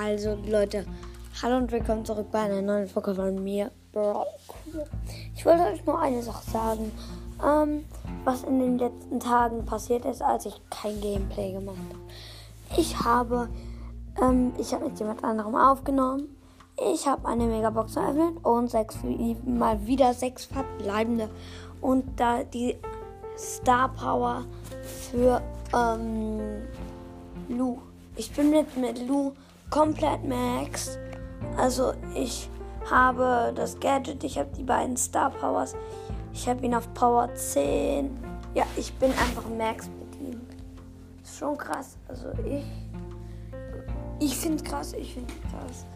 Also Leute, hallo und willkommen zurück bei einer neuen Folge von mir, Crew. Ich wollte euch nur eine Sache sagen, ähm, was in den letzten Tagen passiert ist, als ich kein Gameplay gemacht habe. Ich habe, ähm, ich habe mit jemand anderem aufgenommen. Ich habe eine Megabox eröffnet und sechs, mal wieder sechs verbleibende. Und da die Star Power für ähm, Lu. Ich bin mit, mit Lu komplett max. Also ich habe das Gadget, ich habe die beiden Star Powers. Ich habe ihn auf Power 10. Ja, ich bin einfach max mit ihm. Ist schon krass. Also ich. Ich finde krass, ich finde krass.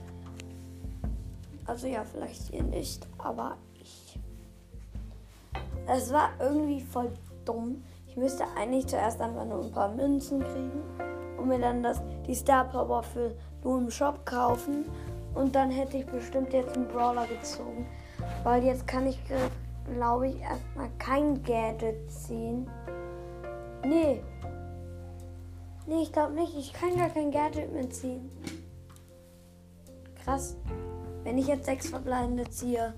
Also ja, vielleicht ihr nicht, aber ich. Es war irgendwie voll dumm. Ich müsste eigentlich zuerst einfach nur ein paar Münzen kriegen und mir dann das, die Star Power für nur im Shop kaufen. Und dann hätte ich bestimmt jetzt einen Brawler gezogen. Weil jetzt kann ich, glaube ich, erstmal kein Gadget ziehen. Nee. Nee, ich glaube nicht. Ich kann gar kein Gadget mehr ziehen. Krass. Wenn ich jetzt sechs verbleibende ziehe,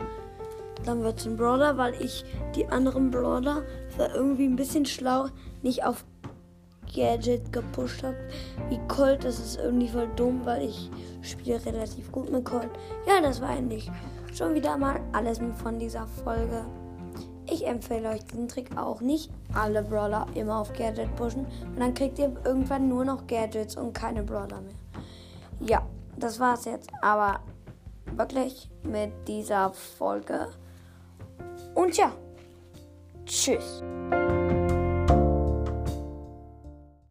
dann wird es ein Brawler, weil ich die anderen Brawler war irgendwie ein bisschen schlau nicht auf Gadget gepusht habe. Wie Colt, das ist irgendwie voll dumm, weil ich spiele relativ gut mit Colt. Ja, das war eigentlich schon wieder mal alles von dieser Folge. Ich empfehle euch diesen Trick auch nicht. Alle Brawler immer auf Gadget pushen. Und dann kriegt ihr irgendwann nur noch Gadgets und keine Brawler mehr. Ja, das war's jetzt. Aber wirklich mit dieser Folge. Und ja, tschüss.